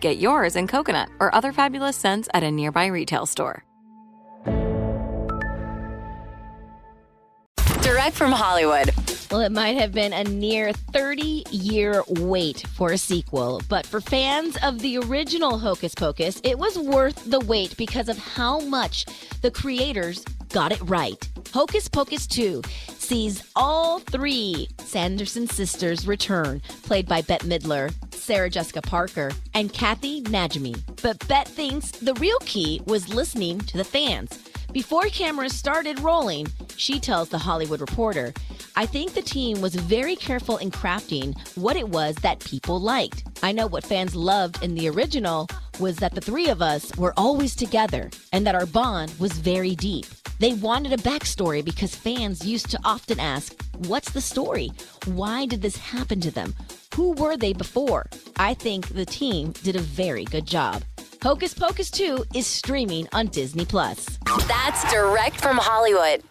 Get yours in coconut or other fabulous scents at a nearby retail store. Direct from Hollywood. Well, it might have been a near 30 year wait for a sequel, but for fans of the original Hocus Pocus, it was worth the wait because of how much the creators got it right. Hocus Pocus 2 sees all three Sanderson sisters return, played by Bette Midler, Sarah Jessica Parker, and Kathy Najimy. But Bette thinks the real key was listening to the fans. Before cameras started rolling, she tells The Hollywood Reporter, I think the team was very careful in crafting what it was that people liked. I know what fans loved in the original was that the three of us were always together and that our bond was very deep. They wanted a backstory because fans used to often ask, What's the story? Why did this happen to them? Who were they before? I think the team did a very good job. Hocus Pocus 2 is streaming on Disney Plus. That's direct from Hollywood.